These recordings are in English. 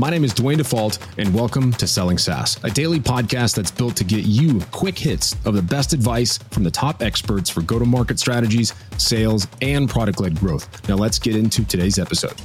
My name is Duane Dufault, and welcome to Selling SaaS, a daily podcast that's built to get you quick hits of the best advice from the top experts for go to market strategies, sales, and product led growth. Now, let's get into today's episode.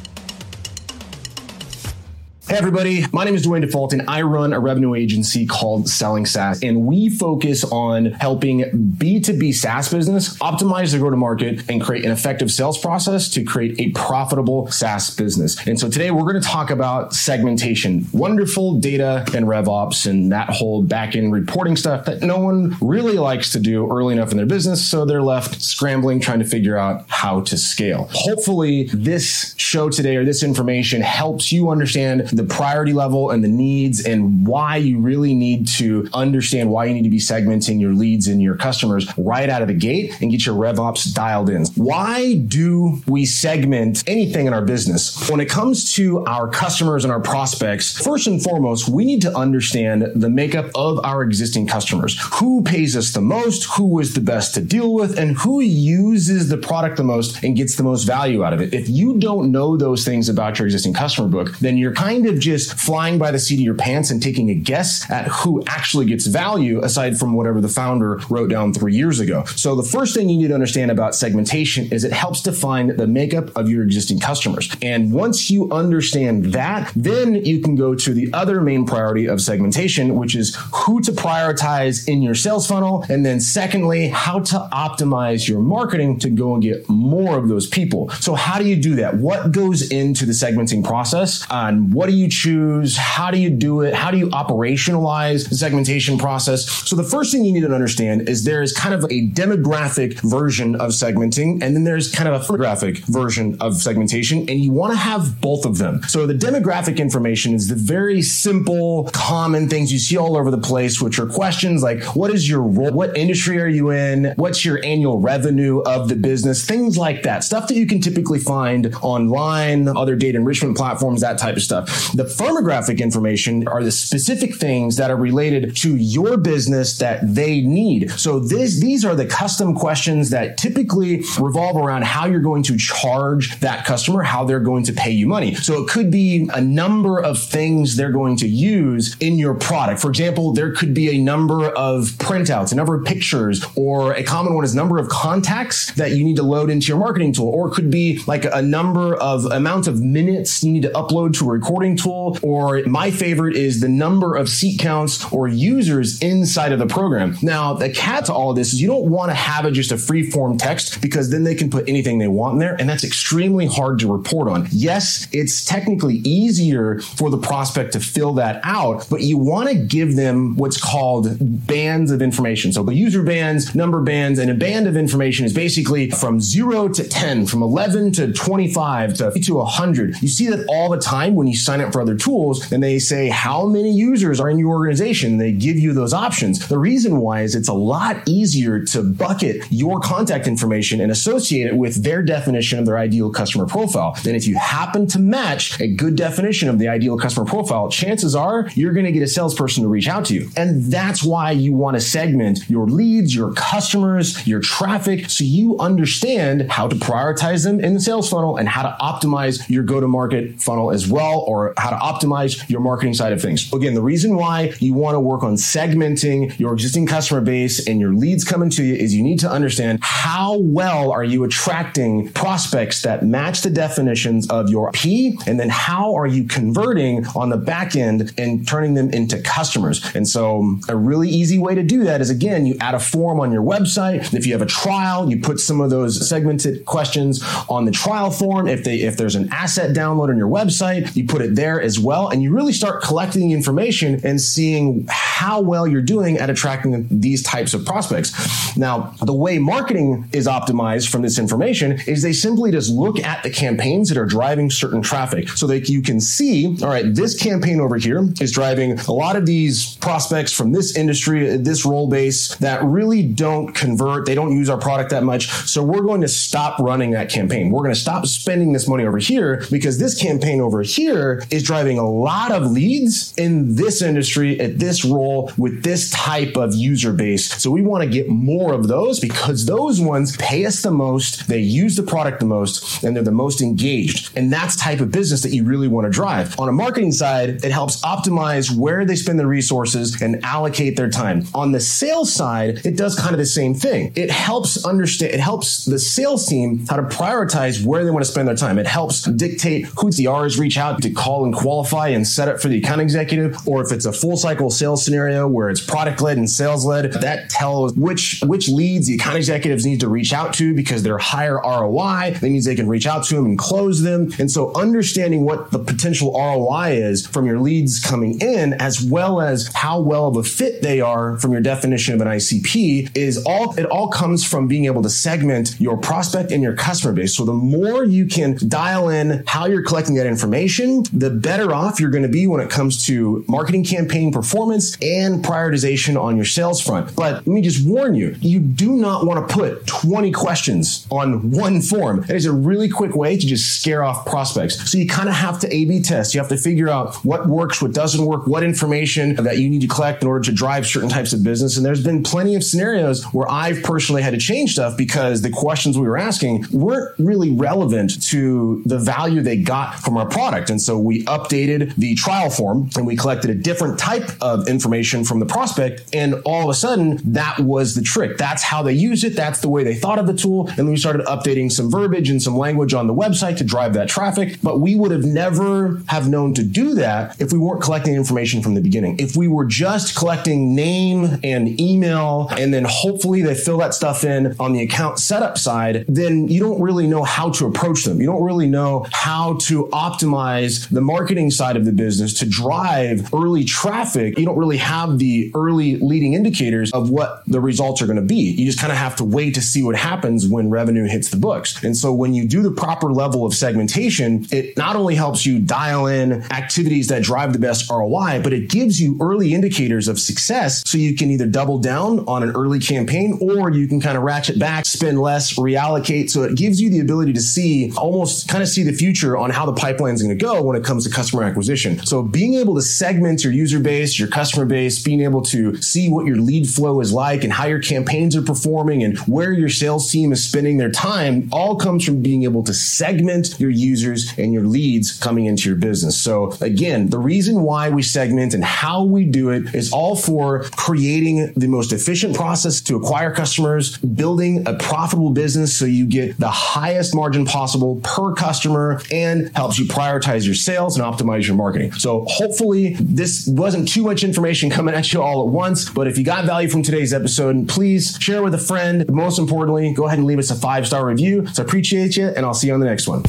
Hey, everybody. My name is Duane Dufault, and I run a revenue agency called Selling SaaS. And we focus on helping B2B SaaS business optimize their go to market and create an effective sales process to create a profitable SaaS business. And so today we're going to talk about segmentation, wonderful data and RevOps, and that whole back end reporting stuff that no one really likes to do early enough in their business. So they're left scrambling, trying to figure out how to scale. Hopefully, this show today or this information helps you understand the priority level and the needs and why you really need to understand why you need to be segmenting your leads and your customers right out of the gate and get your RevOps dialed in. Why do we segment anything in our business? When it comes to our customers and our prospects, first and foremost, we need to understand the makeup of our existing customers. Who pays us the most? Who is the best to deal with? And who uses the product the most and gets the most value out of it? If you don't know those things about your existing customer book, then you're kind of just flying by the seat of your pants and taking a guess at who actually gets value aside from whatever the founder wrote down three years ago. So the first thing you need to understand about segmentation is it helps define the makeup of your existing customers. And once you understand that, then you can go to the other main priority of segmentation, which is who to prioritize in your sales funnel. And then secondly, how to optimize your marketing to go and get more of those people. So how do you do that? What goes into the segmenting process? And what do you choose? How do you do it? How do you operationalize the segmentation process? So the first thing you need to understand is there is kind of a demographic version of segmenting, and then there's kind of a firmographic version of segmentation, and you want to have both of them. So the demographic information is the very simple, common things you see all over the place, which are questions like what is your role? What industry are you in? What's your annual revenue of the business? Things like that. Stuff that you can typically find online, other data enrichment platforms, that type of stuff. The firmographic information are the specific things that are related to your business that they need. So this, these are the custom questions that typically revolve around how you're going to charge that customer, how they're going to pay you money. So it could be a number of things they're going to use in your product. For example, there could be a number of printouts, a number of pictures, or a common one is number of contacts that you need to load into your marketing tool, or it could be like a number of amount of minutes you need to upload to a recording tool, or my favorite is the number of seat counts or users inside of the program. Now, the cat to all this is you don't want to have it just a free form text because then they can put anything they want in there. And that's extremely hard to report on. Yes, it's technically easier for the prospect to fill that out, but you want to give them what's called bands of information. So the user bands, number bands, and a band of information is basically from zero to 10, from 11 to 25 to, to 100. You see that all the time when you sign up for other tools and they say, how many users are in your organization? They give you those options. The reason why is it's a lot easier to bucket your contact information and associate it with their definition of their ideal customer profile. Then if you happen to match a good definition of the ideal customer profile, chances are you're going to get a salesperson to reach out to you. And that's why you want to segment your leads, your customers, your traffic, so you understand how to prioritize them in the sales funnel and how to optimize your go to market funnel as well, or how to optimize your marketing side of things. Again, the reason why you want to work on segmenting your existing customer base and your leads coming to you is you need to understand how well are you attracting prospects that match the definitions of your P, and then how are you converting on the back end and turning them into customers. And so um, a really easy way to do that is again, you add a form on your website. If you have a trial, you put some of those segmented questions on the trial form. If they if there's an asset download on your website, you put it there as well. And you really start collecting information and seeing how well you're doing at attracting these types of prospects. Now, the way marketing is optimized from this information is they simply just look at the campaigns that are driving certain traffic so that you can see, all right, this campaign over here is driving a lot of these prospects from this industry, this role base that really don't convert. They don't use our product that much. So we're going to stop running that campaign. We're going to stop spending this money over here because this campaign over here is driving a lot of leads in this industry at this role with this type of user base. So we want to get more of those because those ones pay us the most, they use the product the most, and they're the most engaged. And that's type of business that you really want to drive. On a marketing side, it helps optimize where they spend their resources and allocate their time. On the sales side, it does kind of the same thing. It helps understand, it helps the sales team how to prioritize where they want to spend their time. It helps dictate who the R's reach out to call and qualify and set up for the account executive, or if it's a full cycle sales scenario where it's product led and sales led, that tells which which leads the account executives need to reach out to because they're higher ROI. That means they can reach out to them and close them. And so understanding what the potential ROI is from your leads coming in, as well as how well of a fit they are from your definition of an ICP, is all it all comes from being able to segment your prospect and your customer base. So the more you can dial in how you're collecting that information, the better off you're going to be when it comes to marketing campaign performance and prioritization on your sales front. But let me just warn you, you do not want to put 20 questions on one form. It is a really quick way to just scare off prospects. So you kind of have to A B test. You have to figure out what works, what doesn't work, what information that you need to collect in order to drive certain types of business. And there's been plenty of scenarios where I've personally had to change stuff because the questions we were asking weren't really relevant to the value they got from our product. And so we updated the trial form and we collected a different type of information from the prospect. And all of a sudden, that was the trick. That's how they use it. That's the way they thought of the tool. And we started updating some verbiage and some language on the website to drive that traffic. But we would have never have known to do that if we weren't collecting information from the beginning. If we were just collecting name and email and then hopefully they fill that stuff in on the account setup side, then you don't really know how to approach them. You don't really know how to optimize the marketing side of the business to drive early traffic. You don't really have the early leading indicators of what the results are going to be. You just kind of have to wait to see what happens when revenue hits the books. And so when you do the proper level of segmentation, it not only helps you dial in activities that drive the best ROI, but it gives you early indicators of success so you can either double down on an early campaign or you can kind of ratchet back, spend less, reallocate. So it gives you the ability to see almost kind of see the future on how the pipeline is going to go when it comes to customer acquisition. So being able to segment your user base, your customer base, being able to see what your lead flow is like and how your campaigns are performing and where your sales team is spending their time all comes from being able to segment your users and your leads coming into your business. So again, the reason why we segment and how we do it is all for creating the most efficient process to acquire customers, building a profitable business so you get the highest margin possible per customer and helps you prioritize your sales and optimize your marketing. So hopefully this wasn't too much information coming at you all at once, but if you got value from today's episode, please share with a friend. Most importantly, go ahead and leave us a five star review. So appreciate you and I'll see you on the next one.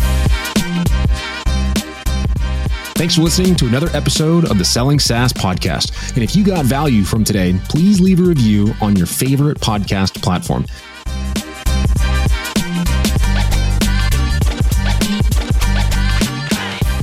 Thanks for listening to another episode of the Selling SaaS podcast. And if you got value from today, please leave a review on your favorite podcast platform.